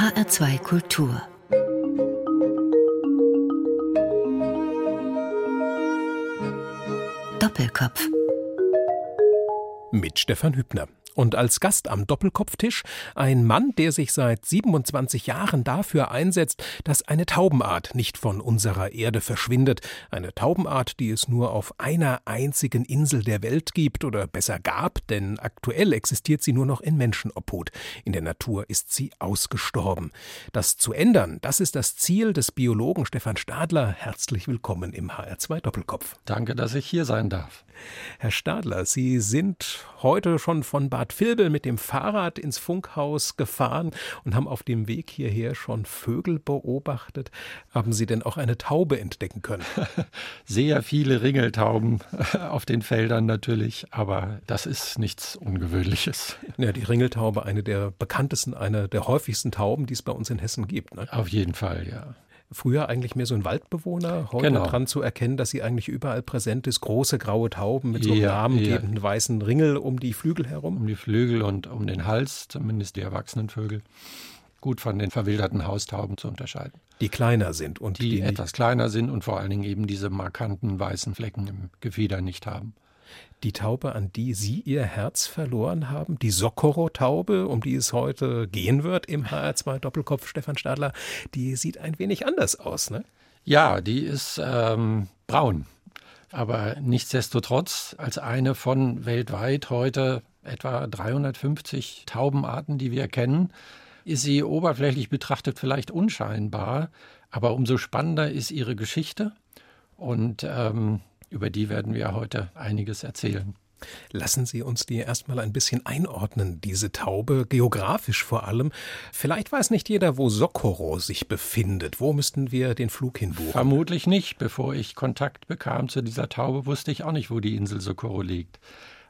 HR2 Kultur Doppelkopf mit Stefan Hübner. Und als Gast am Doppelkopftisch ein Mann, der sich seit 27 Jahren dafür einsetzt, dass eine Taubenart nicht von unserer Erde verschwindet. Eine Taubenart, die es nur auf einer einzigen Insel der Welt gibt oder besser gab, denn aktuell existiert sie nur noch in Menschenobhut. In der Natur ist sie ausgestorben. Das zu ändern, das ist das Ziel des Biologen Stefan Stadler. Herzlich willkommen im HR2 Doppelkopf. Danke, dass ich hier sein darf. Herr Stadler, Sie sind heute schon von Bad Vilbel mit dem Fahrrad ins Funkhaus gefahren und haben auf dem Weg hierher schon Vögel beobachtet. Haben Sie denn auch eine Taube entdecken können? Sehr viele Ringeltauben auf den Feldern natürlich, aber das ist nichts Ungewöhnliches. Ja, die Ringeltaube, eine der bekanntesten, eine der häufigsten Tauben, die es bei uns in Hessen gibt. Ne? Auf jeden Fall, ja früher eigentlich mehr so ein Waldbewohner, heute genau. dran zu erkennen, dass sie eigentlich überall präsent ist. Große graue Tauben mit so einem ja, namengebenden ja. weißen Ringel um die Flügel herum. Um die Flügel und um den Hals, zumindest die erwachsenen Vögel. Gut von den verwilderten Haustauben zu unterscheiden. Die kleiner sind und die, die etwas kleiner sind und vor allen Dingen eben diese markanten weißen Flecken im Gefieder nicht haben die Taube, an die Sie Ihr Herz verloren haben, die Socorro-Taube, um die es heute gehen wird im HR2 Doppelkopf Stefan Stadler, die sieht ein wenig anders aus, ne? Ja, die ist ähm, braun. Aber nichtsdestotrotz als eine von weltweit heute etwa 350 Taubenarten, die wir kennen, ist sie oberflächlich betrachtet vielleicht unscheinbar, aber umso spannender ist ihre Geschichte. Und ähm, über die werden wir heute einiges erzählen. Lassen Sie uns die erstmal ein bisschen einordnen, diese Taube, geografisch vor allem. Vielleicht weiß nicht jeder, wo Socorro sich befindet. Wo müssten wir den Flug hinbuchen? Vermutlich nicht. Bevor ich Kontakt bekam zu dieser Taube, wusste ich auch nicht, wo die Insel Socorro liegt.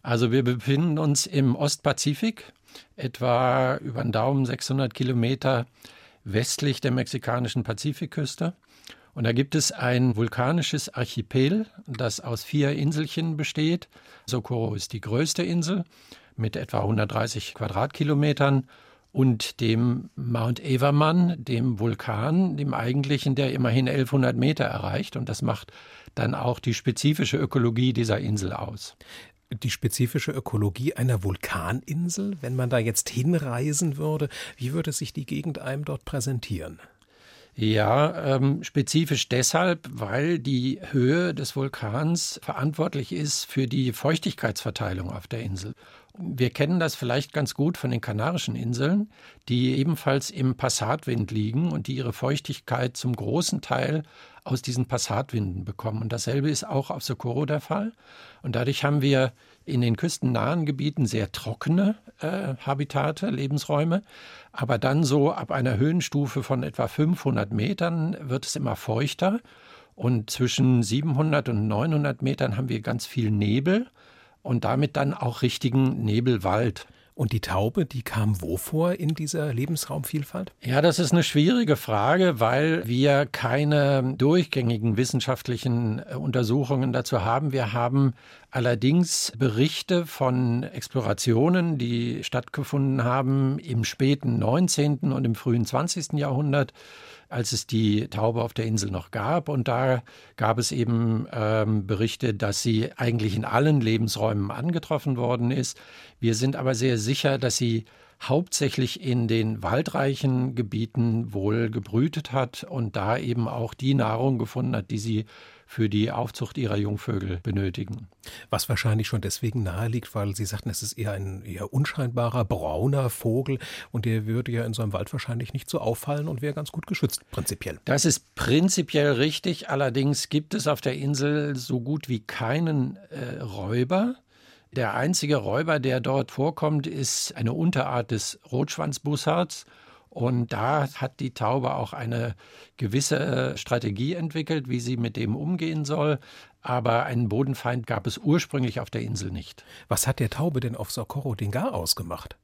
Also wir befinden uns im Ostpazifik, etwa über den Daumen 600 Kilometer westlich der mexikanischen Pazifikküste. Und da gibt es ein vulkanisches Archipel, das aus vier Inselchen besteht. Socorro ist die größte Insel mit etwa 130 Quadratkilometern und dem Mount Evermann, dem Vulkan, dem eigentlichen, der immerhin 1100 Meter erreicht. Und das macht dann auch die spezifische Ökologie dieser Insel aus die spezifische Ökologie einer Vulkaninsel, wenn man da jetzt hinreisen würde, wie würde sich die Gegend einem dort präsentieren? Ja, ähm, spezifisch deshalb, weil die Höhe des Vulkans verantwortlich ist für die Feuchtigkeitsverteilung auf der Insel. Wir kennen das vielleicht ganz gut von den Kanarischen Inseln, die ebenfalls im Passatwind liegen und die ihre Feuchtigkeit zum großen Teil aus diesen Passatwinden bekommen. Und dasselbe ist auch auf Socorro der Fall. Und dadurch haben wir in den küstennahen Gebieten sehr trockene äh, Habitate, Lebensräume. Aber dann so ab einer Höhenstufe von etwa 500 Metern wird es immer feuchter. Und zwischen 700 und 900 Metern haben wir ganz viel Nebel und damit dann auch richtigen Nebelwald. Und die Taube, die kam wo vor in dieser Lebensraumvielfalt? Ja, das ist eine schwierige Frage, weil wir keine durchgängigen wissenschaftlichen äh, Untersuchungen dazu haben. Wir haben allerdings Berichte von Explorationen, die stattgefunden haben im späten 19. und im frühen 20. Jahrhundert als es die Taube auf der Insel noch gab. Und da gab es eben ähm, Berichte, dass sie eigentlich in allen Lebensräumen angetroffen worden ist. Wir sind aber sehr sicher, dass sie hauptsächlich in den waldreichen Gebieten wohl gebrütet hat und da eben auch die Nahrung gefunden hat, die sie für die Aufzucht ihrer Jungvögel benötigen. Was wahrscheinlich schon deswegen nahe liegt, weil Sie sagten, es ist eher ein eher unscheinbarer brauner Vogel und der würde ja in so einem Wald wahrscheinlich nicht so auffallen und wäre ganz gut geschützt, prinzipiell. Das ist prinzipiell richtig. Allerdings gibt es auf der Insel so gut wie keinen äh, Räuber. Der einzige Räuber, der dort vorkommt, ist eine Unterart des Rotschwanzbussards. Und da hat die Taube auch eine gewisse äh, Strategie entwickelt, wie sie mit dem umgehen soll. Aber einen Bodenfeind gab es ursprünglich auf der Insel nicht. Was hat der Taube denn auf Socorro den Gar ausgemacht?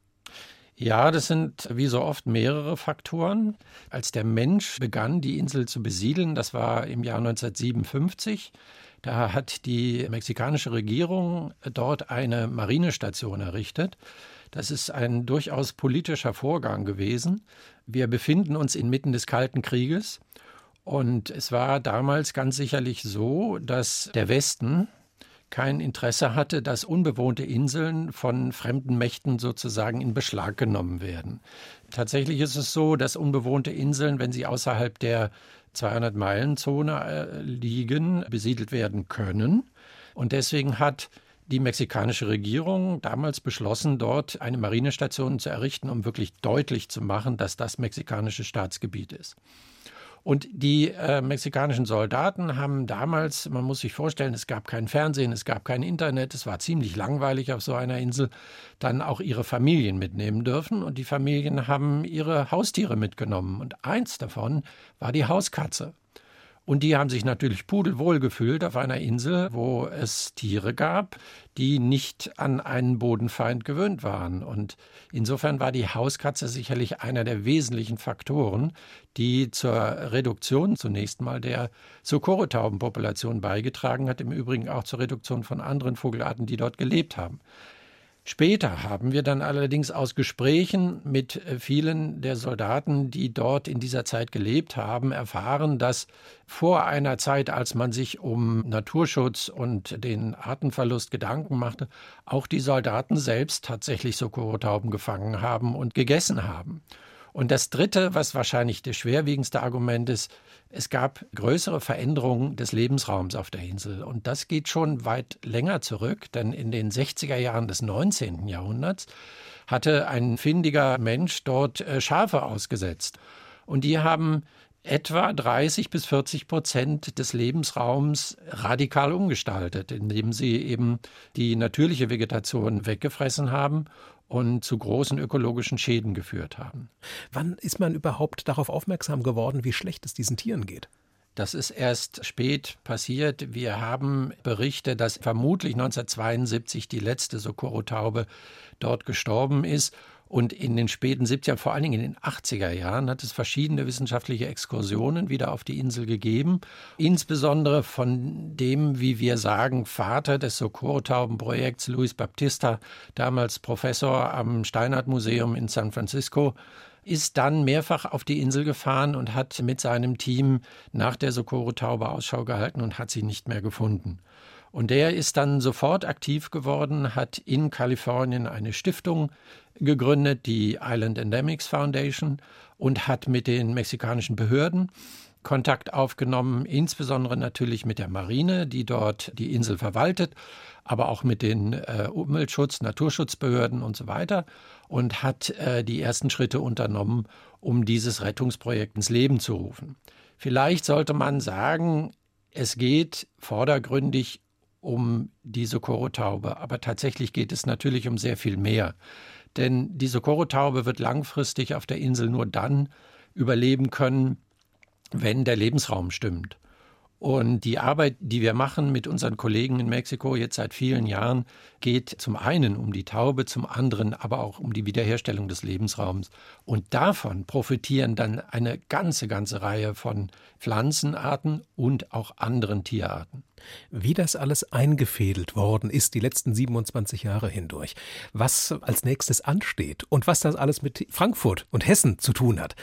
Ja, das sind wie so oft mehrere Faktoren. Als der Mensch begann, die Insel zu besiedeln, das war im Jahr 1957, Da hat die mexikanische Regierung dort eine Marinestation errichtet. Das ist ein durchaus politischer Vorgang gewesen. Wir befinden uns inmitten des Kalten Krieges. Und es war damals ganz sicherlich so, dass der Westen kein Interesse hatte, dass unbewohnte Inseln von fremden Mächten sozusagen in Beschlag genommen werden. Tatsächlich ist es so, dass unbewohnte Inseln, wenn sie außerhalb der 200-Meilen-Zone äh, liegen, besiedelt werden können. Und deswegen hat die mexikanische Regierung damals beschlossen, dort eine Marinestation zu errichten, um wirklich deutlich zu machen, dass das mexikanische Staatsgebiet ist. Und die äh, mexikanischen Soldaten haben damals, man muss sich vorstellen, es gab kein Fernsehen, es gab kein Internet, es war ziemlich langweilig auf so einer Insel, dann auch ihre Familien mitnehmen dürfen. Und die Familien haben ihre Haustiere mitgenommen. Und eins davon war die Hauskatze. Und die haben sich natürlich pudelwohl gefühlt auf einer Insel, wo es Tiere gab, die nicht an einen Bodenfeind gewöhnt waren. Und insofern war die Hauskatze sicherlich einer der wesentlichen Faktoren, die zur Reduktion zunächst mal der Socorro-Taubenpopulation beigetragen hat, im Übrigen auch zur Reduktion von anderen Vogelarten, die dort gelebt haben. Später haben wir dann allerdings aus Gesprächen mit äh, vielen der Soldaten, die dort in dieser Zeit gelebt haben, erfahren, dass vor einer Zeit, als man sich um Naturschutz und den Artenverlust Gedanken machte, auch die Soldaten selbst tatsächlich Socorro-Tauben gefangen haben und gegessen haben. Und das Dritte, was wahrscheinlich das schwerwiegendste Argument ist, es gab größere Veränderungen des Lebensraums auf der Insel. Und das geht schon weit länger zurück, denn in den 60er Jahren des 19. Jahrhunderts hatte ein findiger Mensch dort äh, Schafe ausgesetzt. Und die haben etwa 30 bis 40 Prozent des Lebensraums radikal umgestaltet, indem sie eben die natürliche Vegetation weggefressen haben und zu großen ökologischen Schäden geführt haben. Wann ist man überhaupt darauf aufmerksam geworden, wie schlecht es diesen Tieren geht? Das ist erst spät passiert. Wir haben Berichte, dass vermutlich 1972 die letzte Socorro-Taube dort gestorben ist. Und in den späten 70er, vor allen Dingen in den 80er Jahren, hat es verschiedene wissenschaftliche Exkursionen wieder auf die Insel gegeben. Insbesondere von dem, wie wir sagen, Vater des Socorro-Taubenprojekts, Luis Baptista, damals Professor am Steinhardt Museum in San Francisco, ist dann mehrfach auf die Insel gefahren und hat mit seinem Team nach der Socorro-Taube Ausschau gehalten und hat sie nicht mehr gefunden. Und der ist dann sofort aktiv geworden, hat in Kalifornien eine Stiftung gegründet, die Island Endemics Foundation, und hat mit den mexikanischen Behörden Kontakt aufgenommen, insbesondere natürlich mit der Marine, die dort die Insel verwaltet, aber auch mit den äh, Umweltschutz, Naturschutzbehörden und so weiter und hat äh, die ersten Schritte unternommen, um dieses Rettungsprojekt ins Leben zu rufen. Vielleicht sollte man sagen, es geht vordergründig um die Socorro-Taube, aber tatsächlich geht es natürlich um sehr viel mehr. Denn die Socorro-Taube wird langfristig auf der Insel nur dann überleben können, wenn der Lebensraum stimmt. Und die Arbeit, die wir machen mit unseren Kollegen in Mexiko jetzt seit vielen Jahren, geht zum einen um die Taube, zum anderen aber auch um die Wiederherstellung des Lebensraums. Und davon profitieren dann eine ganze, ganze Reihe von Pflanzenarten und auch anderen Tierarten. Wie das alles eingefädelt worden ist die letzten 27 Jahre hindurch, was als nächstes ansteht und was das alles mit Frankfurt und Hessen zu tun hat,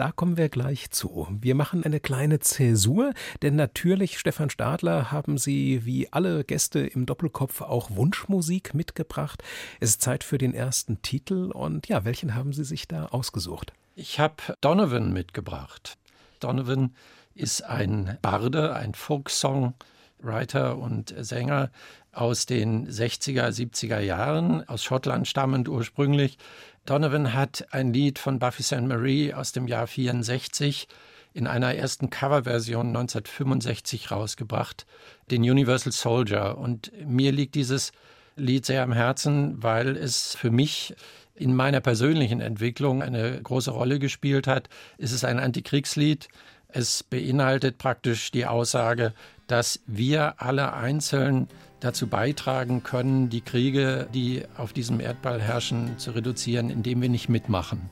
da kommen wir gleich zu. Wir machen eine kleine Zäsur, denn natürlich, Stefan Stadler, haben Sie wie alle Gäste im Doppelkopf auch Wunschmusik mitgebracht. Es ist Zeit für den ersten Titel und ja, welchen haben Sie sich da ausgesucht? Ich habe Donovan mitgebracht. Donovan ist ein Barde, ein Folksongwriter und Sänger aus den 60er, 70er Jahren, aus Schottland stammend ursprünglich. Donovan hat ein Lied von Buffy St. Marie aus dem Jahr 64 in einer ersten Coverversion 1965 rausgebracht, den Universal Soldier. Und mir liegt dieses Lied sehr am Herzen, weil es für mich in meiner persönlichen Entwicklung eine große Rolle gespielt hat. Es ist ein Antikriegslied. Es beinhaltet praktisch die Aussage, dass wir alle einzeln dazu beitragen können, die Kriege, die auf diesem Erdball herrschen, zu reduzieren, indem wir nicht mitmachen.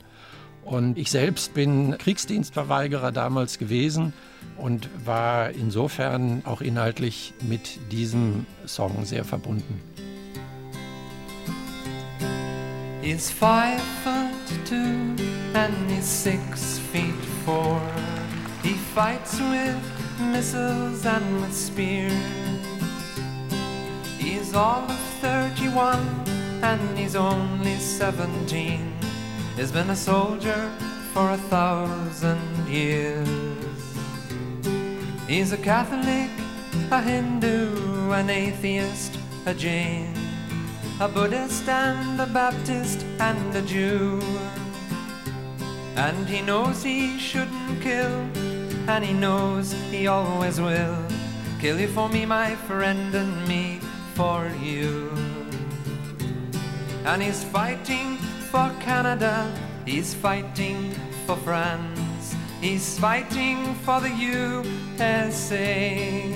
Und ich selbst bin Kriegsdienstverweigerer damals gewesen und war insofern auch inhaltlich mit diesem Song sehr verbunden. He's five foot two and he's six feet four. He fights with missiles and with spears. He's all of 31 and he's only 17. He's been a soldier for a thousand years. He's a Catholic, a Hindu, an atheist, a Jain, a Buddhist and a Baptist and a Jew. And he knows he shouldn't kill, and he knows he always will. Kill you for me, my friend, and me for you. And he's fighting for Canada, he's fighting for France. He's fighting for the USA.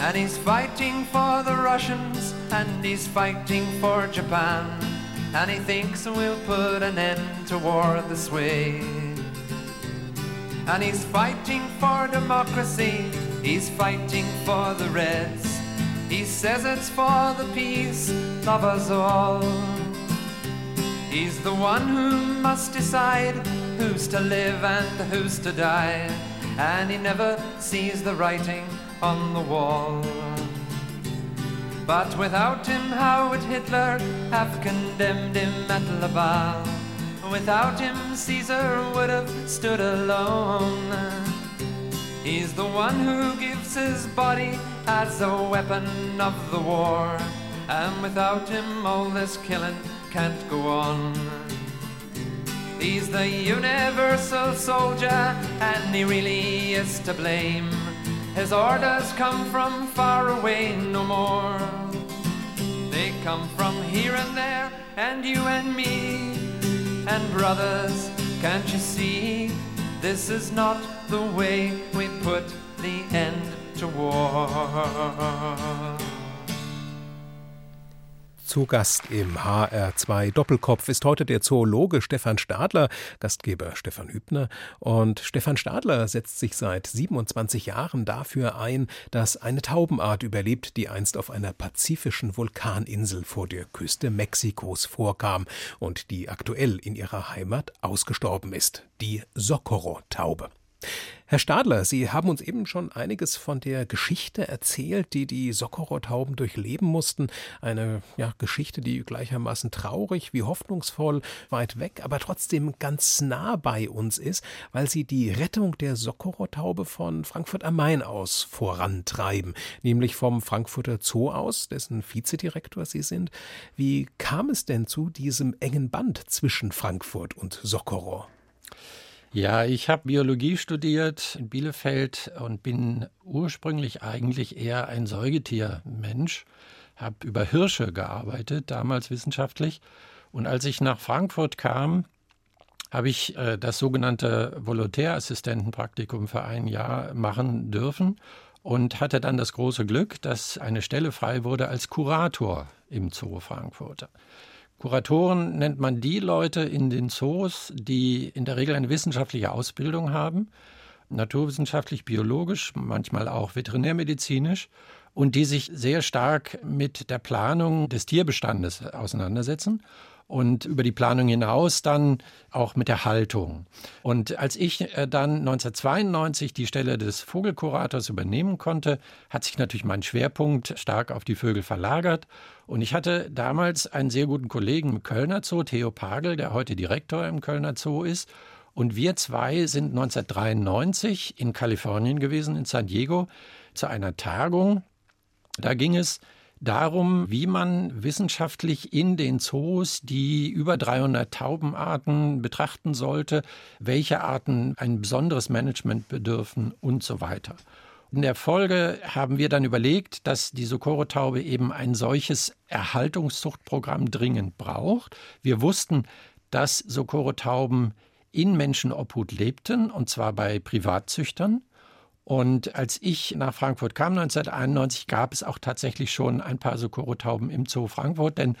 And he's fighting for the Russians, and he's fighting for Japan. And he thinks we'll put an end to war this way. And he's fighting for democracy, he's fighting for the Reds. He says it's for the peace of us all. He's the one who must decide who's to live and who's to die, and he never sees the writing on the wall. But without him, how would Hitler have condemned him at Laval? Without him, Caesar would have stood alone. He's the one who gives his body as a weapon of the war, and without him, all this killing can't go on. He's the universal soldier, and he really is to blame. His orders come from far away no more. They come from here and there, and you and me. And brothers, can't you see? This is not the way we put the end to war. Zu Gast im HR2 Doppelkopf ist heute der Zoologe Stefan Stadler, Gastgeber Stefan Hübner. Und Stefan Stadler setzt sich seit 27 Jahren dafür ein, dass eine Taubenart überlebt, die einst auf einer pazifischen Vulkaninsel vor der Küste Mexikos vorkam und die aktuell in ihrer Heimat ausgestorben ist, die Socorro-Taube. Herr Stadler, Sie haben uns eben schon einiges von der Geschichte erzählt, die die Socorro-Tauben durchleben mussten. Eine ja, Geschichte, die gleichermaßen traurig wie hoffnungsvoll weit weg, aber trotzdem ganz nah bei uns ist, weil sie die Rettung der Socorro-Taube von Frankfurt am Main aus vorantreiben, nämlich vom Frankfurter Zoo aus, dessen Vizedirektor Sie sind. Wie kam es denn zu diesem engen Band zwischen Frankfurt und Socorro? Ja, ich habe Biologie studiert in Bielefeld und bin ursprünglich eigentlich eher ein Säugetiermensch, habe über Hirsche gearbeitet, damals wissenschaftlich. Und als ich nach Frankfurt kam, habe ich äh, das sogenannte Volontärassistentenpraktikum für ein Jahr machen dürfen und hatte dann das große Glück, dass eine Stelle frei wurde als Kurator im Zoo Frankfurt. Kuratoren nennt man die Leute in den Zoos, die in der Regel eine wissenschaftliche Ausbildung haben, naturwissenschaftlich, biologisch, manchmal auch veterinärmedizinisch. Und die sich sehr stark mit der Planung des Tierbestandes auseinandersetzen und über die Planung hinaus dann auch mit der Haltung. Und als ich äh, dann 1992 die Stelle des Vogelkurators übernehmen konnte, hat sich natürlich mein Schwerpunkt stark auf die Vögel verlagert. Und ich hatte damals einen sehr guten Kollegen im Kölner Zoo, Theo Pagel, der heute Direktor im Kölner Zoo ist. Und wir zwei sind 1993 in Kalifornien gewesen, in San Diego, zu einer Tagung. Da ging es darum, wie man wissenschaftlich in den Zoos die über 300 Taubenarten betrachten sollte, welche Arten ein besonderes Management bedürfen und so weiter. In der Folge haben wir dann überlegt, dass die Socorro-Taube eben ein solches Erhaltungszuchtprogramm dringend braucht. Wir wussten, dass Socorro-Tauben in Menschenobhut lebten, und zwar bei Privatzüchtern. Und als ich nach Frankfurt kam 1991, gab es auch tatsächlich schon ein paar Socorro-Tauben im Zoo Frankfurt, denn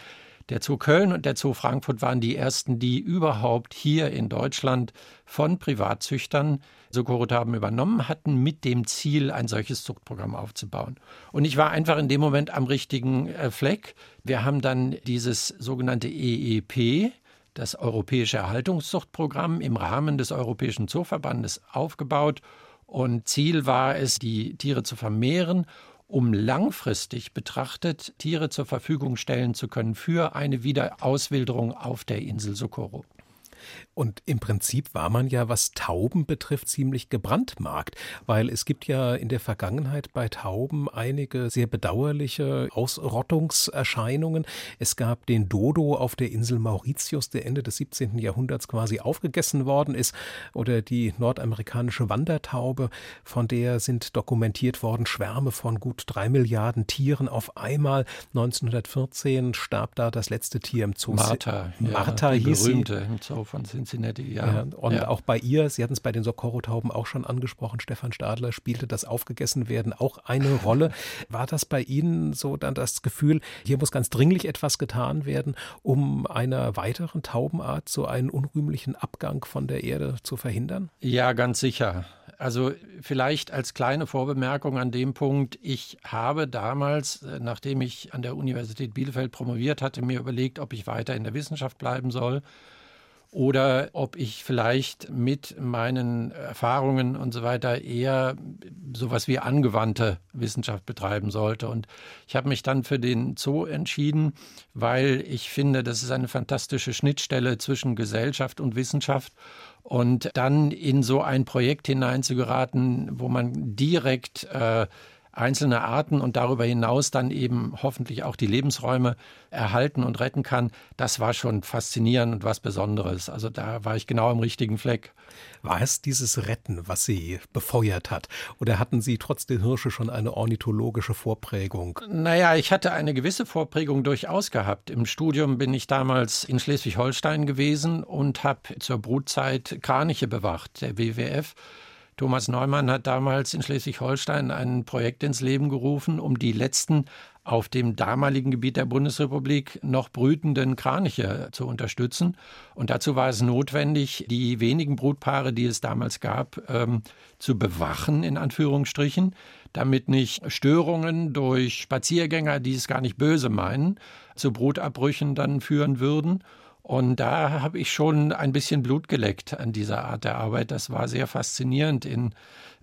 Der Zoo Köln und der Zoo Frankfurt waren die ersten, die überhaupt hier in Deutschland von Privatzüchtern Socorro-Taben übernommen hatten, mit dem Ziel, ein solches Zuchtprogramm aufzubauen. Und ich war einfach in dem Moment am richtigen äh, Fleck. Wir haben dann dieses sogenannte EEP, das Europäische Erhaltungszuchtprogramm im Rahmen des Europäischen Zooverbandes aufgebaut. Und Ziel war es, die Tiere zu vermehren um langfristig betrachtet Tiere zur Verfügung stellen zu können für eine Wiederauswilderung auf der Insel Socorro. Und im Prinzip war man ja, was Tauben betrifft, ziemlich gebrandmarkt, weil es gibt ja in der Vergangenheit bei Tauben einige sehr bedauerliche Ausrottungserscheinungen. Es gab den Dodo auf der Insel Mauritius, der Ende des 17. Jahrhunderts quasi aufgegessen worden ist, oder die nordamerikanische Wandertaube, von der sind dokumentiert worden Schwärme von gut drei Milliarden Tieren auf einmal. 1914 starb da das letzte Tier im Zoo. Martha, Martha ja, hieß berühmte sie. im Zoo von Cincinnati, ja. ja und ja. auch bei ihr, Sie hatten es bei den Socorro-Tauben auch schon angesprochen, Stefan Stadler spielte das Aufgegessenwerden auch eine Rolle. War das bei Ihnen so dann das Gefühl, hier muss ganz dringlich etwas getan werden, um einer weiteren Taubenart so einen unrühmlichen Abgang von der Erde zu verhindern? Ja, ganz sicher. Also vielleicht als kleine Vorbemerkung an dem Punkt, ich habe damals, äh, nachdem ich an der Universität Bielefeld promoviert hatte, mir überlegt, ob ich weiter in der Wissenschaft bleiben soll oder ob ich vielleicht mit meinen Erfahrungen und so weiter eher sowas wie angewandte Wissenschaft betreiben sollte. Und ich habe mich dann für den Zoo entschieden, weil ich finde, das ist eine fantastische Schnittstelle zwischen Gesellschaft und Wissenschaft. Und dann in so ein Projekt hineinzugeraten, wo man direkt äh, einzelne Arten und darüber hinaus dann eben hoffentlich auch die Lebensräume erhalten und retten kann, das war schon faszinierend und was Besonderes. Also da war ich genau am richtigen Fleck. War es dieses Retten, was Sie befeuert hat? Oder hatten Sie trotz der Hirsche schon eine ornithologische Vorprägung? Naja, ich hatte eine gewisse Vorprägung durchaus gehabt. Im Studium bin ich damals in Schleswig-Holstein gewesen und habe zur Brutzeit Kraniche bewacht, der WWF. Thomas Neumann hat damals in Schleswig-Holstein ein Projekt ins Leben gerufen, um die letzten auf dem damaligen Gebiet der Bundesrepublik noch brütenden Kraniche zu unterstützen. Und dazu war es notwendig, die wenigen Brutpaare, die es damals gab, ähm, zu bewachen, in Anführungsstrichen, damit nicht Störungen durch Spaziergänger, die es gar nicht böse meinen, zu Brutabbrüchen dann führen würden. Und da habe ich schon ein bisschen Blut geleckt an dieser Art der Arbeit. Das war sehr faszinierend, in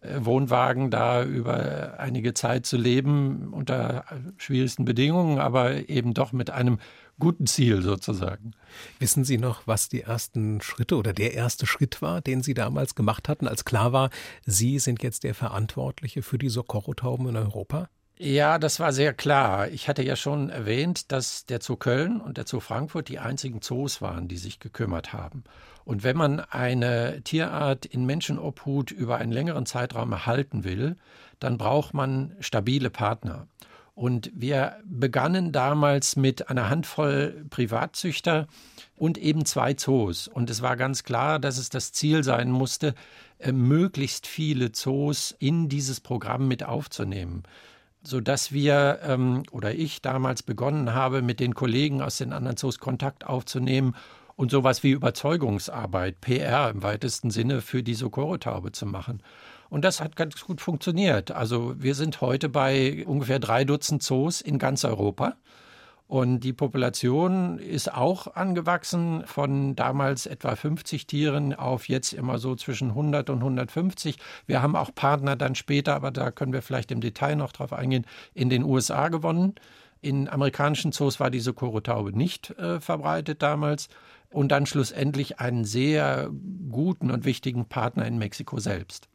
äh, Wohnwagen da über einige Zeit zu leben, unter schwierigsten Bedingungen, aber eben doch mit einem guten Ziel sozusagen. Wissen Sie noch, was die ersten Schritte oder der erste Schritt war, den Sie damals gemacht hatten, als klar war, Sie sind jetzt der Verantwortliche für die Socorro-Tauben in Europa? Ja, das war sehr klar. Ich hatte ja schon erwähnt, dass der Zoo Köln und der Zoo Frankfurt die einzigen Zoos waren, die sich gekümmert haben. Und wenn man eine Tierart in Menschenobhut über einen längeren Zeitraum erhalten will, dann braucht man stabile Partner. Und wir begannen damals mit einer Handvoll Privatzüchter und eben zwei Zoos. Und es war ganz klar, dass es das Ziel sein musste, äh, möglichst viele Zoos in dieses Programm mit aufzunehmen sodass wir ähm, oder ich damals begonnen habe, mit den Kollegen aus den anderen Zoos Kontakt aufzunehmen und sowas wie Überzeugungsarbeit, PR im weitesten Sinne für die Socorro-Taube zu machen. Und das hat ganz gut funktioniert. Also wir sind heute bei ungefähr drei Dutzend Zoos in ganz Europa. Und die Population ist auch angewachsen von damals etwa 50 Tieren auf jetzt immer so zwischen 100 und 150. Wir haben auch Partner dann später, aber da können wir vielleicht im Detail noch drauf eingehen, in den USA gewonnen. In amerikanischen Zoos war diese Korotaube nicht äh, verbreitet damals. Und dann schlussendlich einen sehr guten und wichtigen Partner in Mexiko selbst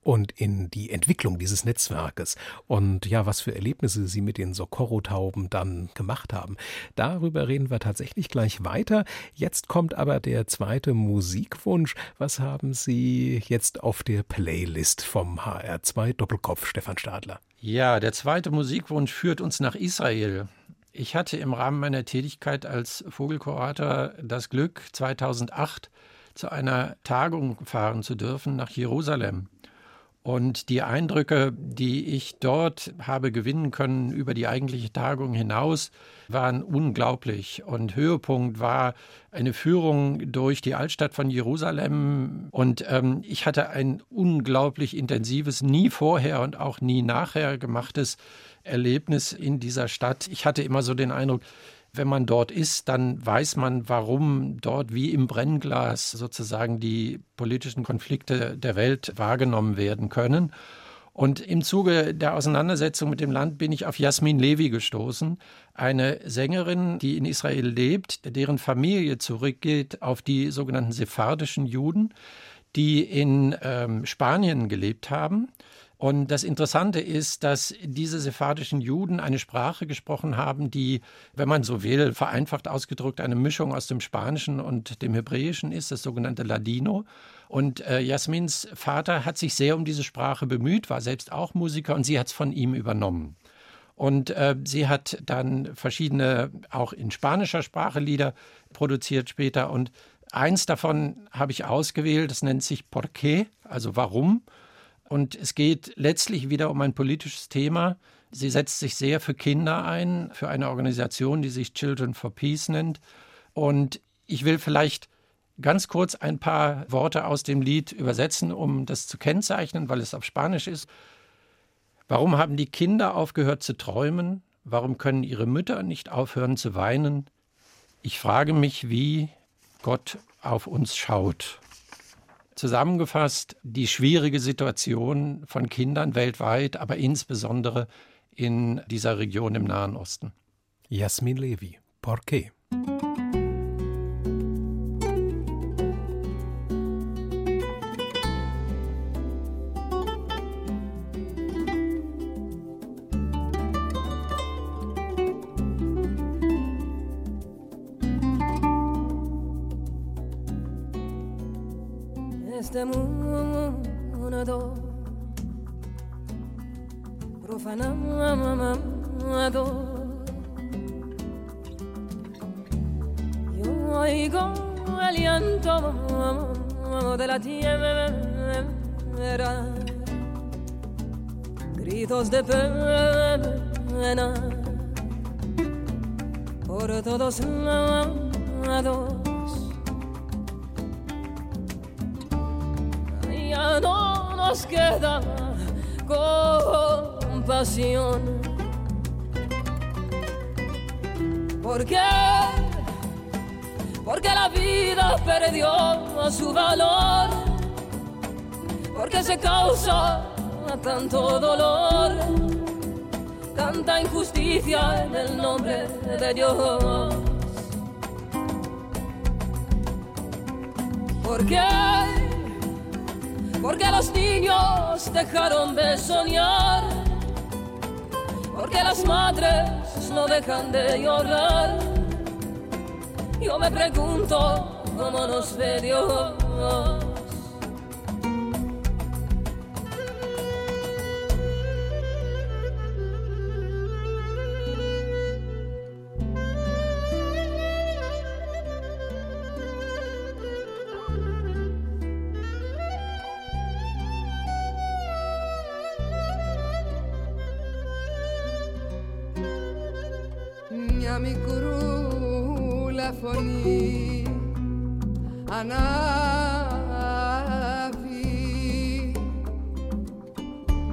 und in die Entwicklung dieses Netzwerkes und ja, was für Erlebnisse Sie mit den Socorro-Tauben dann gemacht haben. Darüber reden wir tatsächlich gleich weiter. Jetzt kommt aber der zweite Musikwunsch. Was haben Sie jetzt auf der Playlist vom HR2 Doppelkopf, Stefan Stadler? Ja, der zweite Musikwunsch führt uns nach Israel. Ich hatte im Rahmen meiner Tätigkeit als Vogelkurator das Glück, 2008 zu einer Tagung fahren zu dürfen nach Jerusalem. Und die Eindrücke, die ich dort habe gewinnen können über die eigentliche Tagung hinaus, waren unglaublich. Und Höhepunkt war eine Führung durch die Altstadt von Jerusalem. Und ähm, ich hatte ein unglaublich intensives, nie vorher und auch nie nachher gemachtes Erlebnis in dieser Stadt. Ich hatte immer so den Eindruck, wenn man dort ist, dann weiß man, warum dort wie im Brennglas sozusagen die politischen Konflikte der Welt wahrgenommen werden können. Und im Zuge der Auseinandersetzung mit dem Land bin ich auf Jasmin Levi gestoßen, eine Sängerin, die in Israel lebt, deren Familie zurückgeht auf die sogenannten sephardischen Juden, die in ähm, Spanien gelebt haben und das Interessante ist, dass diese sephardischen Juden eine Sprache gesprochen haben, die, wenn man so will, vereinfacht ausgedrückt eine Mischung aus dem Spanischen und dem Hebräischen ist, das sogenannte Ladino. Und äh, Jasmins Vater hat sich sehr um diese Sprache bemüht, war selbst auch Musiker und sie hat es von ihm übernommen. Und äh, sie hat dann verschiedene, auch in spanischer Sprache Lieder produziert später. Und eins davon habe ich ausgewählt, das nennt sich Por qué, also warum. Und es geht letztlich wieder um ein politisches Thema. Sie setzt sich sehr für Kinder ein, für eine Organisation, die sich Children for Peace nennt. Und ich will vielleicht ganz kurz ein paar Worte aus dem Lied übersetzen, um das zu kennzeichnen, weil es auf Spanisch ist. Warum haben die Kinder aufgehört zu träumen? Warum können ihre Mütter nicht aufhören zu weinen? Ich frage mich, wie Gott auf uns schaut. Zusammengefasst die schwierige Situation von Kindern weltweit, aber insbesondere in dieser Region im Nahen Osten. Jasmin Levi, ¿por qué? Este mundo profanado. Yo oigo el de la tierra, gritos de pena por todos lados. Nos queda compasión. ¿Por? Porque la vida perdió su valor. Porque se causa tanto dolor, tanta injusticia en el nombre de Dios. ¿Por qué? Porque los niños dejaron de soñar, porque las madres no dejan de llorar. Yo me pregunto cómo nos ve Dios. μικρούλα φωνή. Ανάβει.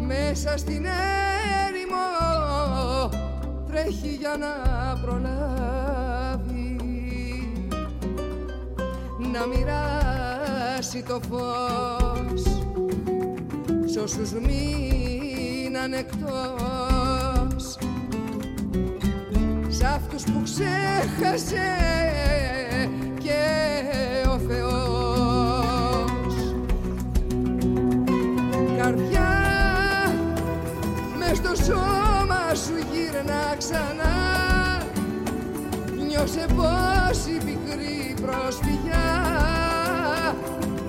Μέσα στην έρημο τρέχει για να προλάβει. Να μοιράσει το φως σ' όσους μείναν εκτός αυτούς που ξέχασε και ο Θεός. Καρδιά μες στο σώμα σου γύρνα ξανά. Νιώσε πως η πικρή προσφυγιά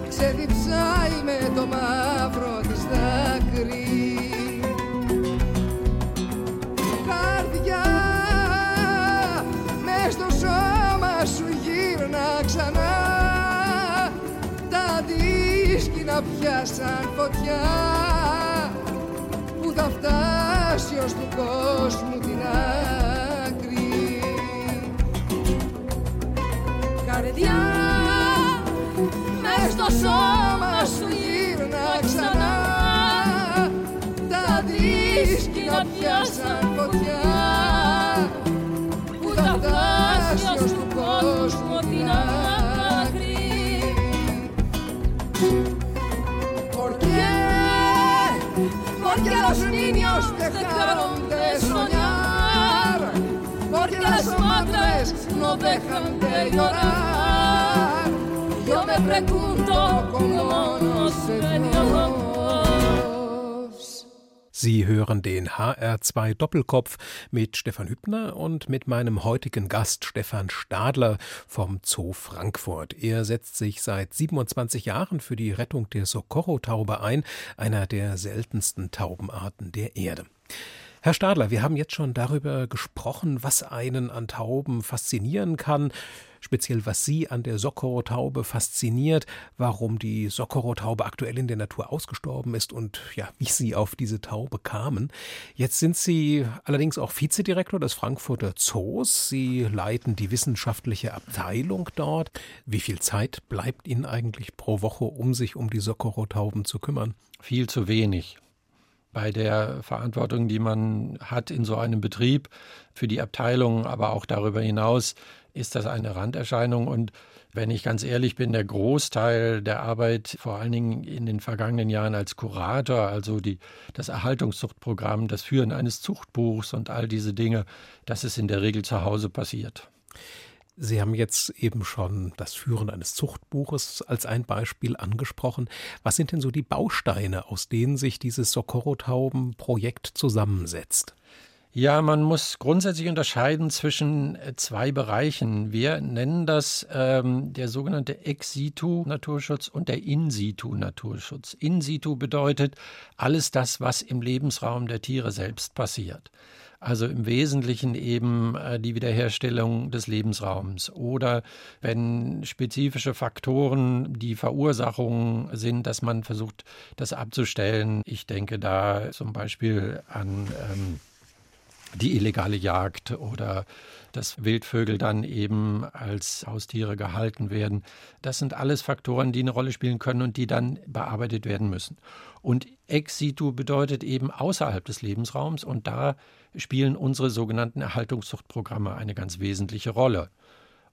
ξεδιψάει με το μαύρο της δάκρυ τα αντίσκηνα πιάσαν φωτιά θα φτάσει ως του κόσμου την άκρη. Καρδιά μες στο σώμα σου γύρνα ξανά. Τα δίσκυνα πιάσαν φωτιά niños dejaron de soñar, porque las madres no dejan de llorar. Yo me pregunto cómo no se Dios. Sie hören den HR2 Doppelkopf mit Stefan Hübner und mit meinem heutigen Gast Stefan Stadler vom Zoo Frankfurt. Er setzt sich seit 27 Jahren für die Rettung der Socorro-Taube ein, einer der seltensten Taubenarten der Erde. Herr Stadler, wir haben jetzt schon darüber gesprochen, was einen an Tauben faszinieren kann, speziell was Sie an der Socorro-Taube fasziniert, warum die Socorro-Taube aktuell in der Natur ausgestorben ist und ja, wie Sie auf diese Taube kamen. Jetzt sind Sie allerdings auch Vizedirektor des Frankfurter Zoos. Sie leiten die wissenschaftliche Abteilung dort. Wie viel Zeit bleibt Ihnen eigentlich pro Woche, um sich um die Socorro-Tauben zu kümmern? Viel zu wenig bei der Verantwortung, die man hat in so einem Betrieb für die Abteilung, aber auch darüber hinaus ist das eine Randerscheinung. Und wenn ich ganz ehrlich bin, der Großteil der Arbeit, vor allen Dingen in den vergangenen Jahren als Kurator, also die, das Erhaltungszuchtprogramm, das Führen eines Zuchtbuchs und all diese Dinge, das ist in der Regel zu Hause passiert. Sie haben jetzt eben schon das Führen eines Zuchtbuches als ein Beispiel angesprochen. Was sind denn so die Bausteine, aus denen sich dieses Socorro-Tauben-Projekt zusammensetzt? Ja, man muss grundsätzlich unterscheiden zwischen äh, zwei Bereichen. Wir nennen das ähm, der sogenannte Ex-situ-Naturschutz und der In-situ-Naturschutz. In-situ bedeutet alles das, was im Lebensraum der Tiere selbst passiert. Also im Wesentlichen eben äh, die Wiederherstellung des Lebensraums oder wenn spezifische Faktoren die Verursachung sind, dass man versucht, das abzustellen. Ich denke da zum Beispiel an ähm, die illegale Jagd oder dass Wildvögel dann eben als Haustiere gehalten werden. Das sind alles Faktoren, die eine Rolle spielen können und die dann bearbeitet werden müssen. Und ex situ bedeutet eben außerhalb des Lebensraums und da spielen unsere sogenannten Erhaltungszuchtprogramme eine ganz wesentliche Rolle.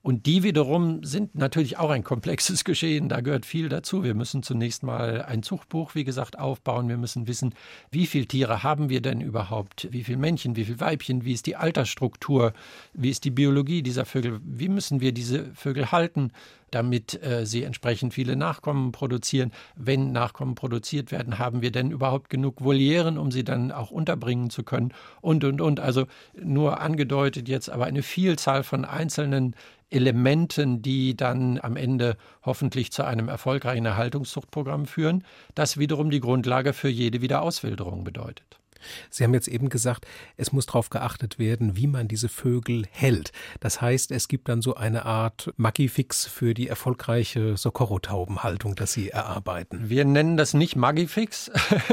Und die wiederum sind natürlich auch ein komplexes Geschehen. Da gehört viel dazu. Wir müssen zunächst mal ein Zuchtbuch, wie gesagt, aufbauen. Wir müssen wissen, wie viele Tiere haben wir denn überhaupt? Wie viele Männchen, wie viele Weibchen? Wie ist die Altersstruktur? Wie ist die Biologie dieser Vögel? Wie müssen wir diese Vögel halten? Damit äh, sie entsprechend viele Nachkommen produzieren. Wenn Nachkommen produziert werden, haben wir denn überhaupt genug Volieren, um sie dann auch unterbringen zu können? Und, und, und. Also nur angedeutet jetzt, aber eine Vielzahl von einzelnen Elementen, die dann am Ende hoffentlich zu einem erfolgreichen Erhaltungszuchtprogramm führen, das wiederum die Grundlage für jede Wiederauswilderung bedeutet. Sie haben jetzt eben gesagt, es muss darauf geachtet werden, wie man diese Vögel hält. Das heißt, es gibt dann so eine Art Magifix für die erfolgreiche Socorro-Taubenhaltung, dass Sie erarbeiten. Wir nennen das nicht Magifix.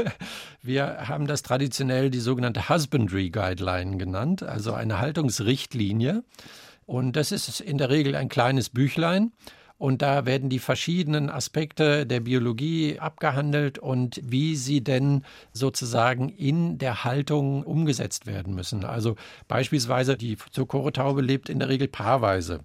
Wir haben das traditionell die sogenannte Husbandry Guideline genannt, also eine Haltungsrichtlinie. Und das ist in der Regel ein kleines Büchlein. Und da werden die verschiedenen Aspekte der Biologie abgehandelt und wie sie denn sozusagen in der Haltung umgesetzt werden müssen. Also beispielsweise die Zucchero-Taube lebt in der Regel paarweise.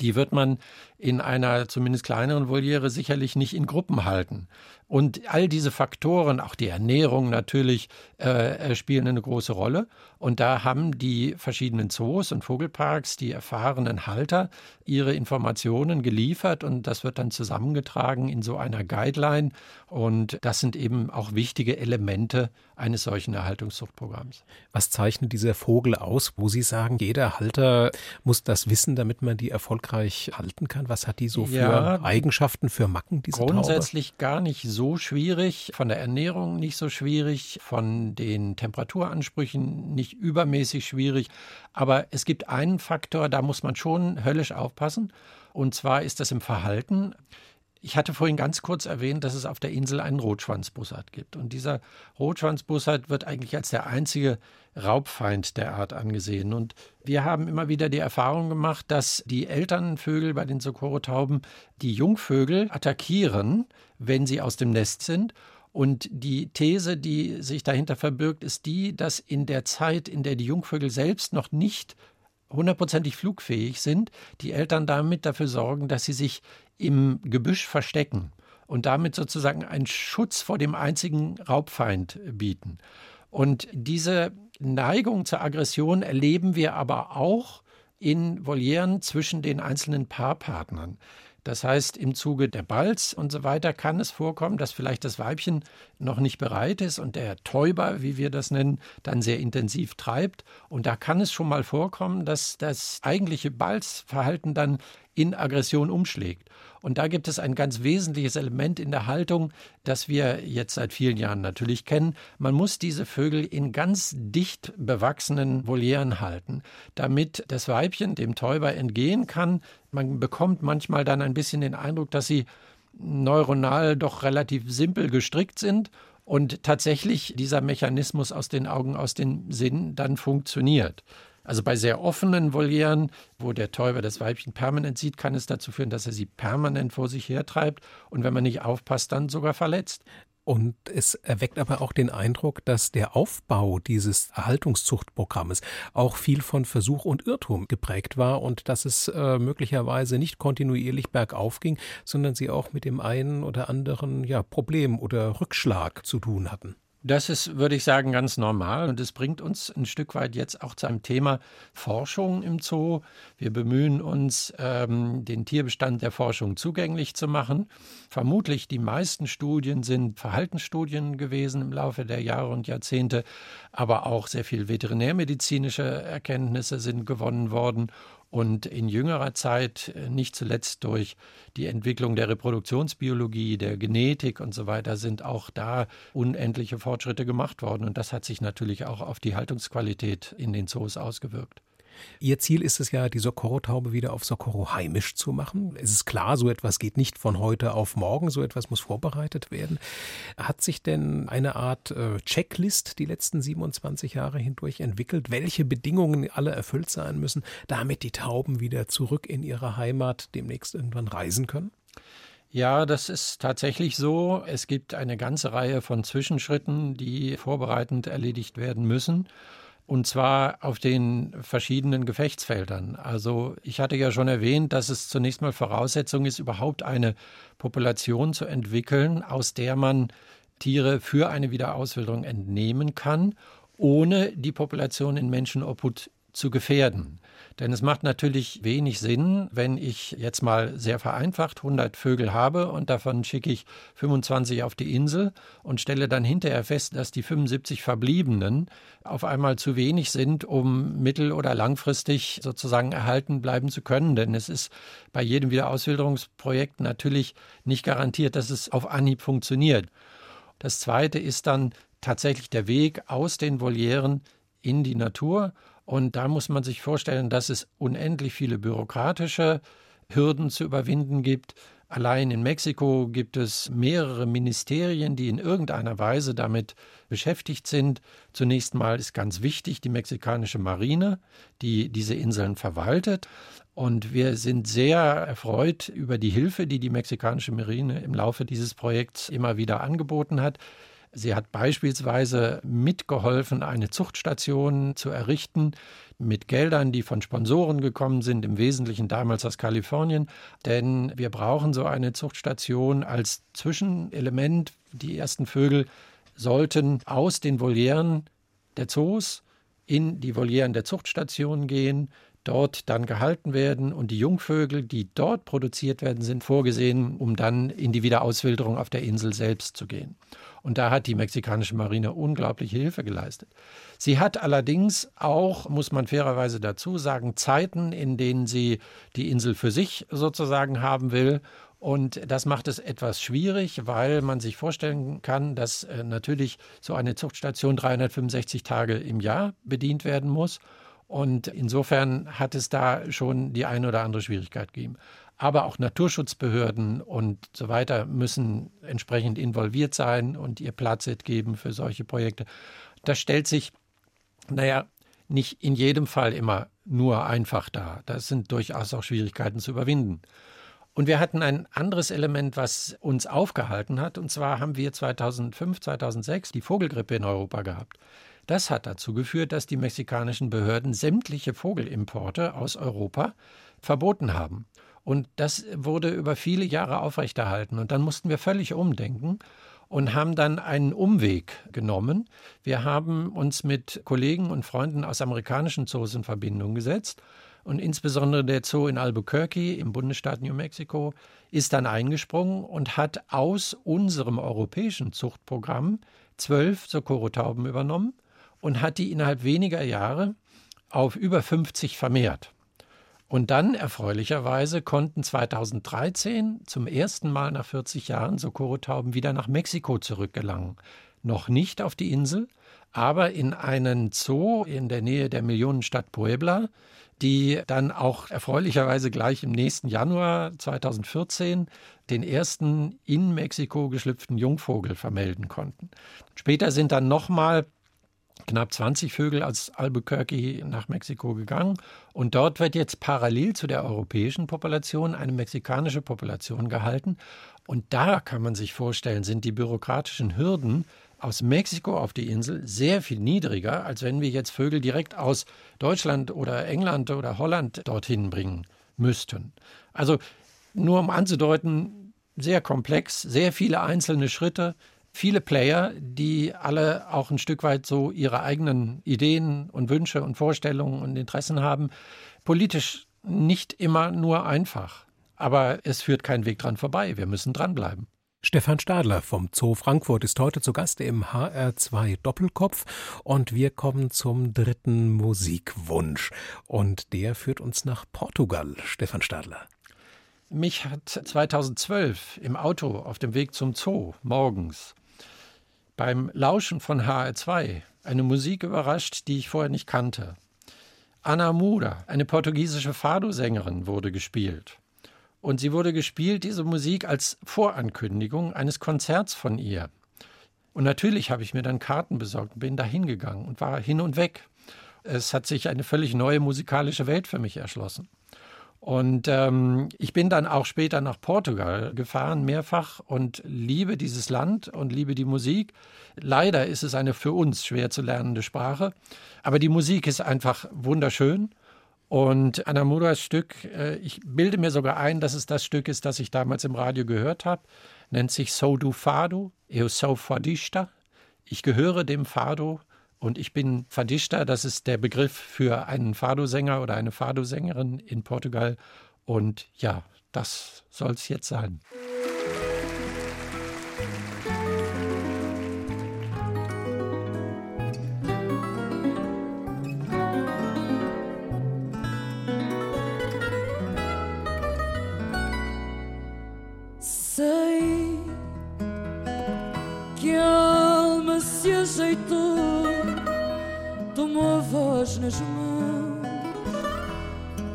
Die wird man in einer zumindest kleineren Voliere sicherlich nicht in Gruppen halten. Und all diese Faktoren, auch die Ernährung natürlich, äh, spielen eine große Rolle. Und da haben die verschiedenen Zoos und Vogelparks, die erfahrenen Halter, ihre Informationen geliefert und das wird dann zusammengetragen in so einer Guideline. Und das sind eben auch wichtige Elemente eines solchen Erhaltungszuchtprogramms. Was zeichnet dieser Vogel aus, wo Sie sagen, jeder Halter muss das wissen, damit man die erfolgreich halten kann? Was hat die so für Ja, Eigenschaften, für Macken, diese Grundsätzlich gar nicht so schwierig, von der Ernährung nicht so schwierig, von den Temperaturansprüchen nicht übermäßig schwierig. Aber es gibt einen Faktor, da muss man schon höllisch aufpassen. Und zwar ist das im Verhalten. Ich hatte vorhin ganz kurz erwähnt, dass es auf der Insel einen Rotschwanzbussard gibt. Und dieser Rotschwanzbussard wird eigentlich als der einzige Raubfeind der Art angesehen. Und wir haben immer wieder die Erfahrung gemacht, dass die Elternvögel bei den Socorro-Tauben die Jungvögel attackieren, wenn sie aus dem Nest sind. Und die These, die sich dahinter verbirgt, ist die, dass in der Zeit, in der die Jungvögel selbst noch nicht hundertprozentig flugfähig sind, die Eltern damit dafür sorgen, dass sie sich im Gebüsch verstecken und damit sozusagen einen Schutz vor dem einzigen Raubfeind bieten. Und diese Neigung zur Aggression erleben wir aber auch in Volieren zwischen den einzelnen Paarpartnern. Das heißt, im Zuge der Balz und so weiter kann es vorkommen, dass vielleicht das Weibchen noch nicht bereit ist und der Täuber, wie wir das nennen, dann sehr intensiv treibt. Und da kann es schon mal vorkommen, dass das eigentliche Balzverhalten dann in Aggression umschlägt. Und da gibt es ein ganz wesentliches Element in der Haltung, das wir jetzt seit vielen Jahren natürlich kennen. Man muss diese Vögel in ganz dicht bewachsenen Volieren halten, damit das Weibchen dem Täuber entgehen kann. Man bekommt manchmal dann ein bisschen den Eindruck, dass sie neuronal doch relativ simpel gestrickt sind und tatsächlich dieser Mechanismus aus den Augen, aus den Sinn dann funktioniert. Also bei sehr offenen Volieren, wo der Täuber das Weibchen permanent sieht, kann es dazu führen, dass er sie permanent vor sich hertreibt und wenn man nicht aufpasst, dann sogar verletzt. Und es erweckt aber auch den Eindruck, dass der Aufbau dieses Erhaltungszuchtprogrammes auch viel von Versuch und Irrtum geprägt war und dass es äh, möglicherweise nicht kontinuierlich bergauf ging, sondern sie auch mit dem einen oder anderen ja, Problem oder Rückschlag zu tun hatten. Das ist, würde ich sagen, ganz normal und es bringt uns ein Stück weit jetzt auch zu einem Thema Forschung im Zoo. Wir bemühen uns, ähm, den Tierbestand der Forschung zugänglich zu machen. Vermutlich die meisten Studien sind Verhaltensstudien gewesen im Laufe der Jahre und Jahrzehnte, aber auch sehr viel veterinärmedizinische Erkenntnisse sind gewonnen worden und in jüngerer Zeit, äh, nicht zuletzt durch die Entwicklung der Reproduktionsbiologie, der Genetik und so weiter, sind auch da unendliche Fortschritte gemacht worden. Und das hat sich natürlich auch auf die Haltungsqualität in den Zoos ausgewirkt. Ihr Ziel ist es ja, die Socorro-Taube wieder auf Socorro heimisch zu machen. Es ist klar, so etwas geht nicht von heute auf morgen, so etwas muss vorbereitet werden. Hat sich denn eine Art äh, Checklist die letzten 27 Jahre hindurch entwickelt, welche Bedingungen alle erfüllt sein müssen, damit die Tauben wieder zurück in ihre Heimat demnächst irgendwann reisen können? Ja, das ist tatsächlich so. Es gibt eine ganze Reihe von Zwischenschritten, die vorbereitend erledigt werden müssen. Und zwar auf den verschiedenen Gefechtsfeldern. Also ich hatte ja schon erwähnt, dass es zunächst mal Voraussetzung ist, überhaupt eine Population zu entwickeln, aus der man Tiere für eine Wiederauswilderung entnehmen kann, ohne die Population in Menschenobhut zu gefährden. Denn es macht natürlich wenig Sinn, wenn ich jetzt mal sehr vereinfacht 100 Vögel habe und davon schicke ich 25 auf die Insel und stelle dann hinterher fest, dass die 75 Verbliebenen auf einmal zu wenig sind, um mittel- oder langfristig sozusagen erhalten bleiben zu können. Denn es ist bei jedem Wiederauswilderungsprojekt natürlich nicht garantiert, dass es auf Anhieb funktioniert. Das Zweite ist dann tatsächlich der Weg aus den Volieren in die Natur und da muss man sich vorstellen, dass es unendlich viele bürokratische Hürden zu überwinden gibt. Allein in Mexiko gibt es mehrere Ministerien, die in irgendeiner Weise damit beschäftigt sind. Zunächst mal ist ganz wichtig die mexikanische Marine, die diese Inseln verwaltet. Und wir sind sehr erfreut über die Hilfe, die die mexikanische Marine im Laufe dieses Projekts immer wieder angeboten hat. Sie hat beispielsweise mitgeholfen, eine Zuchtstation zu errichten mit Geldern, die von Sponsoren gekommen sind, im Wesentlichen damals aus Kalifornien. Denn wir brauchen so eine Zuchtstation als Zwischenelement. Die ersten Vögel sollten aus den Volieren der Zoos in die Volieren der Zuchtstationen gehen, dort dann gehalten werden und die Jungvögel, die dort produziert werden, sind vorgesehen, um dann in die Wiederauswilderung auf der Insel selbst zu gehen. Und da hat die mexikanische Marine unglaubliche Hilfe geleistet. Sie hat allerdings auch, muss man fairerweise dazu sagen, Zeiten, in denen sie die Insel für sich sozusagen haben will. Und das macht es etwas schwierig, weil man sich vorstellen kann, dass äh, natürlich so eine Zuchtstation 365 Tage im Jahr bedient werden muss. Und insofern hat es da schon die eine oder andere Schwierigkeit gegeben. Aber auch Naturschutzbehörden und so weiter müssen entsprechend involviert sein und ihr Platz geben für solche Projekte. Das stellt sich, naja, nicht in jedem Fall immer nur einfach dar. Das sind durchaus auch Schwierigkeiten zu überwinden. Und wir hatten ein anderes Element, was uns aufgehalten hat. Und zwar haben wir 2005, 2006 die Vogelgrippe in Europa gehabt. Das hat dazu geführt, dass die mexikanischen Behörden sämtliche Vogelimporte aus Europa verboten haben. Und das wurde über viele Jahre aufrechterhalten. Und dann mussten wir völlig umdenken und haben dann einen Umweg genommen. Wir haben uns mit Kollegen und Freunden aus amerikanischen Zoos in Verbindung gesetzt. Und insbesondere der Zoo in Albuquerque im Bundesstaat New Mexico ist dann eingesprungen und hat aus unserem europäischen Zuchtprogramm zwölf Socorro-Tauben übernommen und hat die innerhalb weniger Jahre auf über 50 vermehrt. Und dann, erfreulicherweise, konnten 2013 zum ersten Mal nach 40 Jahren Socorro-Tauben wieder nach Mexiko zurückgelangen. Noch nicht auf die Insel, aber in einen Zoo in der Nähe der Millionenstadt Puebla, die dann auch erfreulicherweise gleich im nächsten Januar 2014 den ersten in Mexiko geschlüpften Jungvogel vermelden konnten. Später sind dann nochmal knapp 20 Vögel aus Albuquerque nach Mexiko gegangen. Und dort wird jetzt parallel zu der europäischen Population eine mexikanische Population gehalten. Und da kann man sich vorstellen, sind die bürokratischen Hürden aus Mexiko auf die Insel sehr viel niedriger, als wenn wir jetzt Vögel direkt aus Deutschland oder England oder Holland dorthin bringen müssten. Also nur um anzudeuten, sehr komplex, sehr viele einzelne Schritte, viele Player, die alle auch ein Stück weit so ihre eigenen Ideen und Wünsche und Vorstellungen und Interessen haben. Politisch nicht immer nur einfach. Aber es führt kein Weg dran vorbei. Wir müssen dranbleiben. Stefan Stadler vom Zoo Frankfurt ist heute zu Gast im HR2 Doppelkopf und wir kommen zum dritten Musikwunsch und der führt uns nach Portugal. Stefan Stadler. Mich hat 2012 im Auto auf dem Weg zum Zoo morgens beim Lauschen von HR2 eine Musik überrascht, die ich vorher nicht kannte. Ana Muda, eine portugiesische Fado-Sängerin, wurde gespielt. Und sie wurde gespielt, diese Musik, als Vorankündigung eines Konzerts von ihr. Und natürlich habe ich mir dann Karten besorgt und bin da hingegangen und war hin und weg. Es hat sich eine völlig neue musikalische Welt für mich erschlossen. Und ähm, ich bin dann auch später nach Portugal gefahren, mehrfach, und liebe dieses Land und liebe die Musik. Leider ist es eine für uns schwer zu lernende Sprache, aber die Musik ist einfach wunderschön. Und Anamuras Stück, äh, ich bilde mir sogar ein, dass es das Stück ist, das ich damals im Radio gehört habe, nennt sich So du Fado, Eu sou fadista. Ich gehöre dem Fado und ich bin Fadista, das ist der Begriff für einen Fado-Sänger oder eine Fado-Sängerin in Portugal. Und ja, das soll es jetzt sein. Voz nas mãos,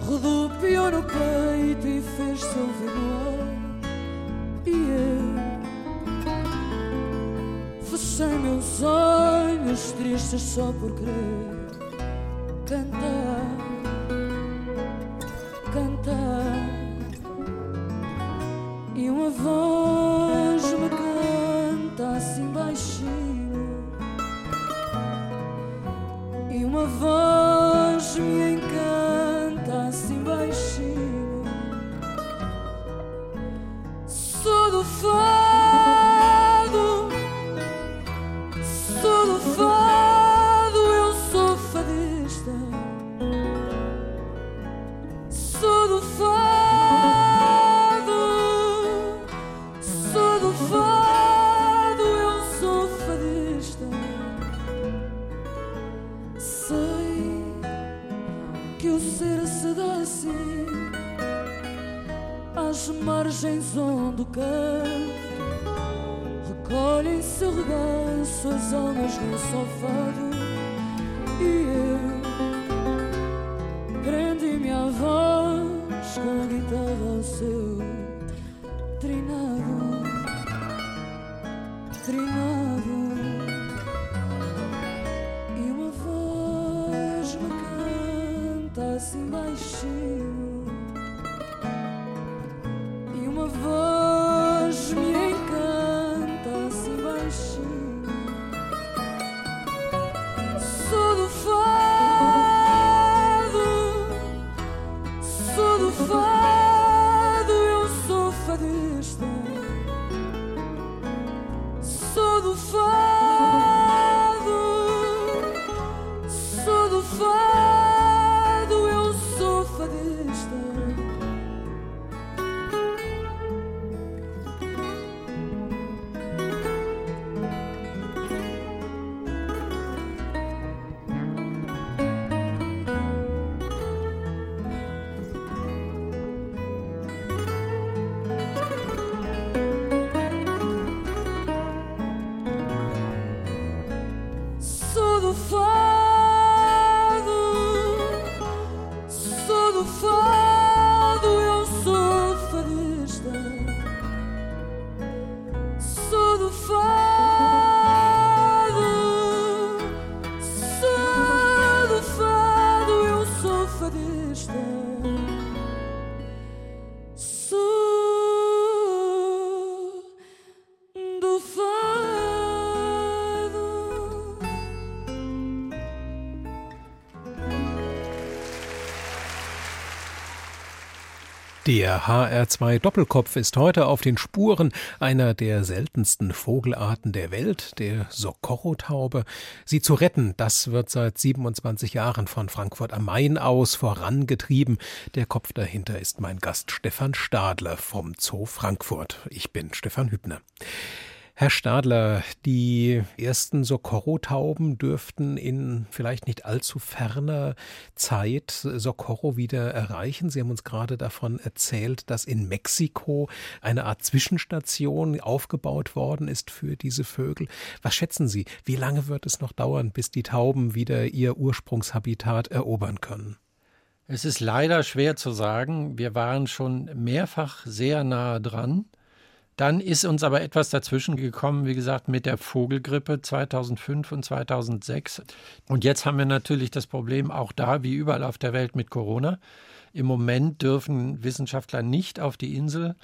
rodopiou no peito e fez-se ouvir no ar. E eu fechei meus olhos tristes só por querer cantar. Der HR2 Doppelkopf ist heute auf den Spuren einer der seltensten Vogelarten der Welt, der Socorro-Taube. Sie zu retten, das wird seit 27 Jahren von Frankfurt am Main aus vorangetrieben. Der Kopf dahinter ist mein Gast Stefan Stadler vom Zoo Frankfurt. Ich bin Stefan Hübner. Herr Stadler, die ersten Socorro-Tauben dürften in vielleicht nicht allzu ferner Zeit Socorro wieder erreichen. Sie haben uns gerade davon erzählt, dass in Mexiko eine Art Zwischenstation aufgebaut worden ist für diese Vögel. Was schätzen Sie, wie lange wird es noch dauern, bis die Tauben wieder ihr Ursprungshabitat erobern können? Es ist leider schwer zu sagen. Wir waren schon mehrfach sehr nahe dran. Dann ist uns aber etwas dazwischen gekommen, wie gesagt, mit der Vogelgrippe 2005 und 2006. Und jetzt haben wir natürlich das Problem auch da, wie überall auf der Welt mit Corona. Im Moment dürfen Wissenschaftler nicht auf die Insel,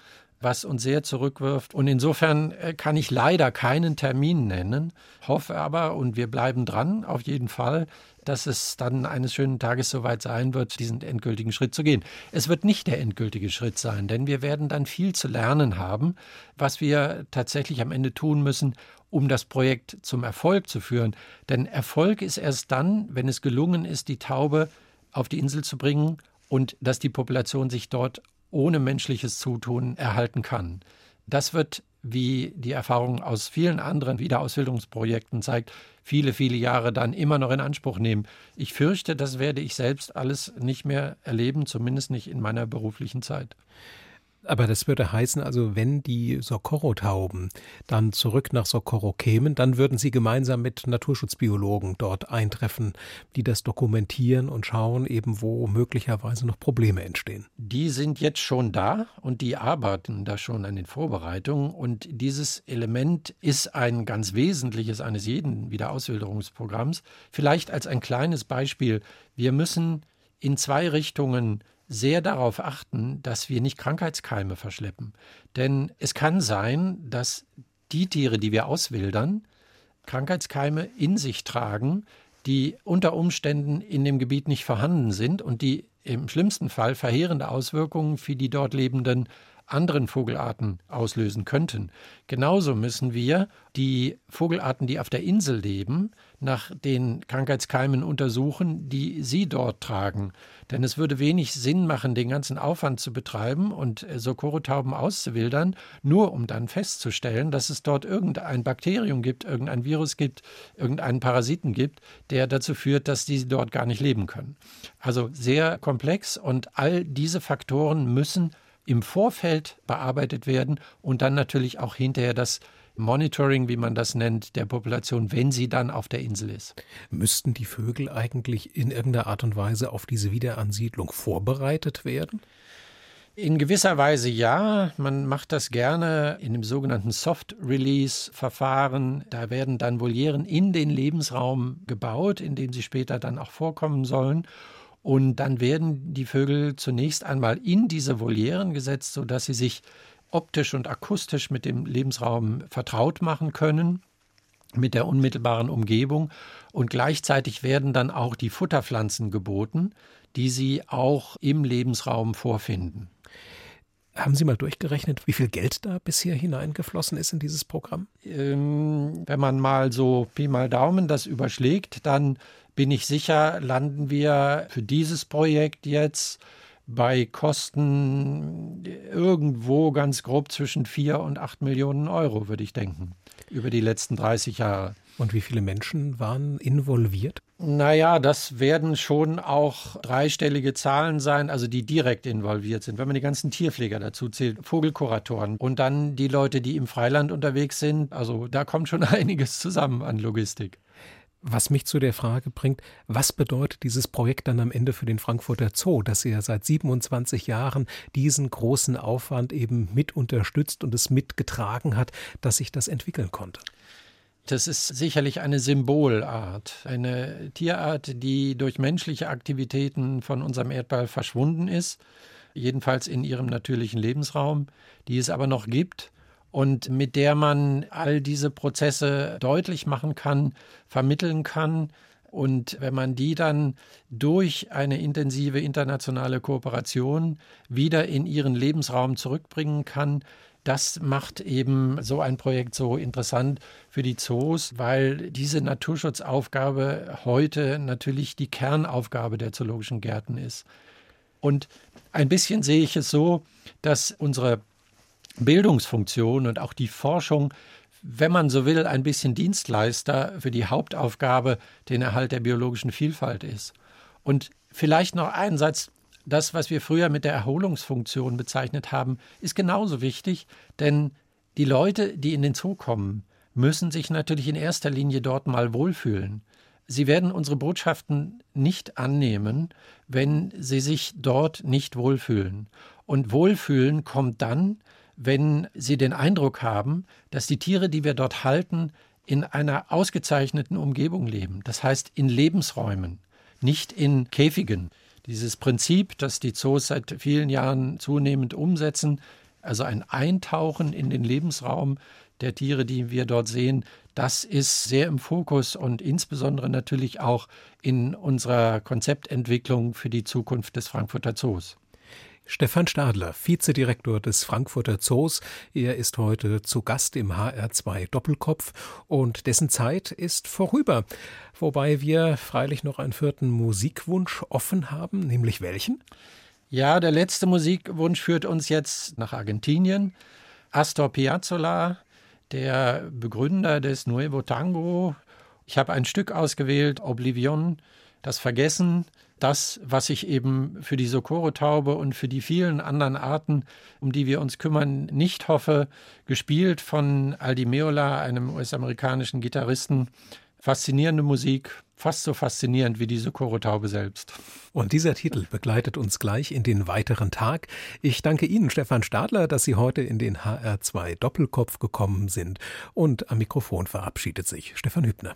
was uns sehr zurückwirft. Und insofern äh, kann ich leider keinen Termin nennen, hoffe aber, und wir bleiben dran, auf jeden Fall, dass es dann eines schönen Tages soweit sein wird, diesen endgültigen Schritt zu gehen. Es wird nicht der endgültige Schritt sein, denn wir werden dann viel zu lernen haben, was wir tatsächlich am Ende tun müssen, um das Projekt zum Erfolg zu führen. Denn Erfolg ist erst dann, wenn es gelungen ist, die Taube auf die Insel zu bringen und dass die Population sich dort ohne menschliches Zutun erhalten kann. Das wird, wie die Erfahrung aus vielen anderen Wiederausbildungsprojekten zeigt, viele, viele Jahre dann immer noch in Anspruch nehmen. Ich fürchte, das werde ich selbst alles nicht mehr erleben, zumindest nicht in meiner beruflichen Zeit. Aber das würde heißen, also wenn die Socorro-Tauben dann zurück nach Socorro kämen, dann würden Sie gemeinsam mit Naturschutzbiologen dort eintreffen, die das dokumentieren und schauen, eben wo möglicherweise noch Probleme entstehen. Die sind jetzt schon da und die arbeiten da schon an den Vorbereitungen. Und dieses Element ist ein ganz wesentliches eines jeden Wiederauswilderungsprogramms. Vielleicht als ein kleines Beispiel. Wir müssen in zwei Richtungen sehr darauf achten, dass wir nicht Krankheitskeime verschleppen. Denn es kann sein, dass die Tiere, die wir auswildern, Krankheitskeime in sich tragen, die unter Umständen in dem Gebiet nicht vorhanden sind und die im schlimmsten Fall verheerende Auswirkungen für die dort lebenden anderen Vogelarten auslösen könnten. Genauso müssen wir die Vogelarten, die auf der Insel leben, nach den Krankheitskeimen untersuchen, die sie dort tragen. Denn es würde wenig Sinn machen, den ganzen Aufwand zu betreiben und Socorro-Tauben auszuwildern, nur um dann festzustellen, dass es dort irgendein Bakterium gibt, irgendein Virus gibt, irgendeinen Parasiten gibt, der dazu führt, dass die dort gar nicht leben können. Also sehr komplex und all diese Faktoren müssen im Vorfeld bearbeitet werden und dann natürlich auch hinterher das Monitoring, wie man das nennt, der Population, wenn sie dann auf der Insel ist. Müssten die Vögel eigentlich in irgendeiner Art und Weise auf diese Wiederansiedlung vorbereitet werden? In gewisser Weise ja. Man macht das gerne in dem sogenannten Soft-Release-Verfahren. Da werden dann Volieren in den Lebensraum gebaut, in dem sie später dann auch vorkommen sollen. Und dann werden die Vögel zunächst einmal in diese Volieren gesetzt, sodass sie sich optisch und akustisch mit dem Lebensraum vertraut machen können mit der unmittelbaren Umgebung und gleichzeitig werden dann auch die Futterpflanzen geboten, die sie auch im Lebensraum vorfinden. Haben Sie mal durchgerechnet, wie viel Geld da bisher hineingeflossen ist in dieses Programm? Ähm, wenn man mal so Pi mal Daumen das überschlägt, dann bin ich sicher, landen wir für dieses Projekt jetzt bei Kosten irgendwo ganz grob zwischen 4 und 8 Millionen Euro, würde ich denken, über die letzten 30 Jahre. Und wie viele Menschen waren involviert? Naja, das werden schon auch dreistellige Zahlen sein, also die direkt involviert sind. Wenn man die ganzen Tierpfleger dazu zählt, Vogelkuratoren und dann die Leute, die im Freiland unterwegs sind, also da kommt schon einiges zusammen an Logistik. Was mich zu der Frage bringt, was bedeutet dieses Projekt dann am Ende für den Frankfurter Zoo, dass er seit 27 Jahren diesen großen Aufwand eben mit unterstützt und es mitgetragen hat, dass sich das entwickeln konnte? Das ist sicherlich eine Symbolart, eine Tierart, die durch menschliche Aktivitäten von unserem Erdball verschwunden ist, jedenfalls in ihrem natürlichen Lebensraum, die es aber noch gibt und mit der man all diese Prozesse deutlich machen kann, vermitteln kann. Und wenn man die dann durch eine intensive internationale Kooperation wieder in ihren Lebensraum zurückbringen kann, das macht eben so ein Projekt so interessant für die Zoos, weil diese Naturschutzaufgabe heute natürlich die Kernaufgabe der zoologischen Gärten ist. Und ein bisschen sehe ich es so, dass unsere Bildungsfunktion und auch die Forschung, wenn man so will, ein bisschen Dienstleister für die Hauptaufgabe, den Erhalt der biologischen Vielfalt ist. Und vielleicht noch ein Satz, das, was wir früher mit der Erholungsfunktion bezeichnet haben, ist genauso wichtig, denn die Leute, die in den Zoo kommen, müssen sich natürlich in erster Linie dort mal wohlfühlen. Sie werden unsere Botschaften nicht annehmen, wenn sie sich dort nicht wohlfühlen. Und Wohlfühlen kommt dann, wenn Sie den Eindruck haben, dass die Tiere, die wir dort halten, in einer ausgezeichneten Umgebung leben. Das heißt in Lebensräumen, nicht in Käfigen. Dieses Prinzip, das die Zoos seit vielen Jahren zunehmend umsetzen, also ein Eintauchen in den Lebensraum der Tiere, die wir dort sehen, das ist sehr im Fokus und insbesondere natürlich auch in unserer Konzeptentwicklung für die Zukunft des Frankfurter Zoos. Stefan Stadler, Vizedirektor des Frankfurter Zoos. Er ist heute zu Gast im HR2 Doppelkopf und dessen Zeit ist vorüber. Wobei wir freilich noch einen vierten Musikwunsch offen haben, nämlich welchen? Ja, der letzte Musikwunsch führt uns jetzt nach Argentinien. Astor Piazzolla, der Begründer des Nuevo Tango. Ich habe ein Stück ausgewählt, Oblivion, das Vergessen das, was ich eben für die Socorro-Taube und für die vielen anderen Arten, um die wir uns kümmern, nicht hoffe, gespielt von Aldi Meola, einem US-amerikanischen Gitarristen. Faszinierende Musik, fast so faszinierend wie die Socorro-Taube selbst. Und dieser Titel begleitet uns gleich in den weiteren Tag. Ich danke Ihnen, Stefan Stadler, dass Sie heute in den HR2 Doppelkopf gekommen sind. Und am Mikrofon verabschiedet sich Stefan Hübner.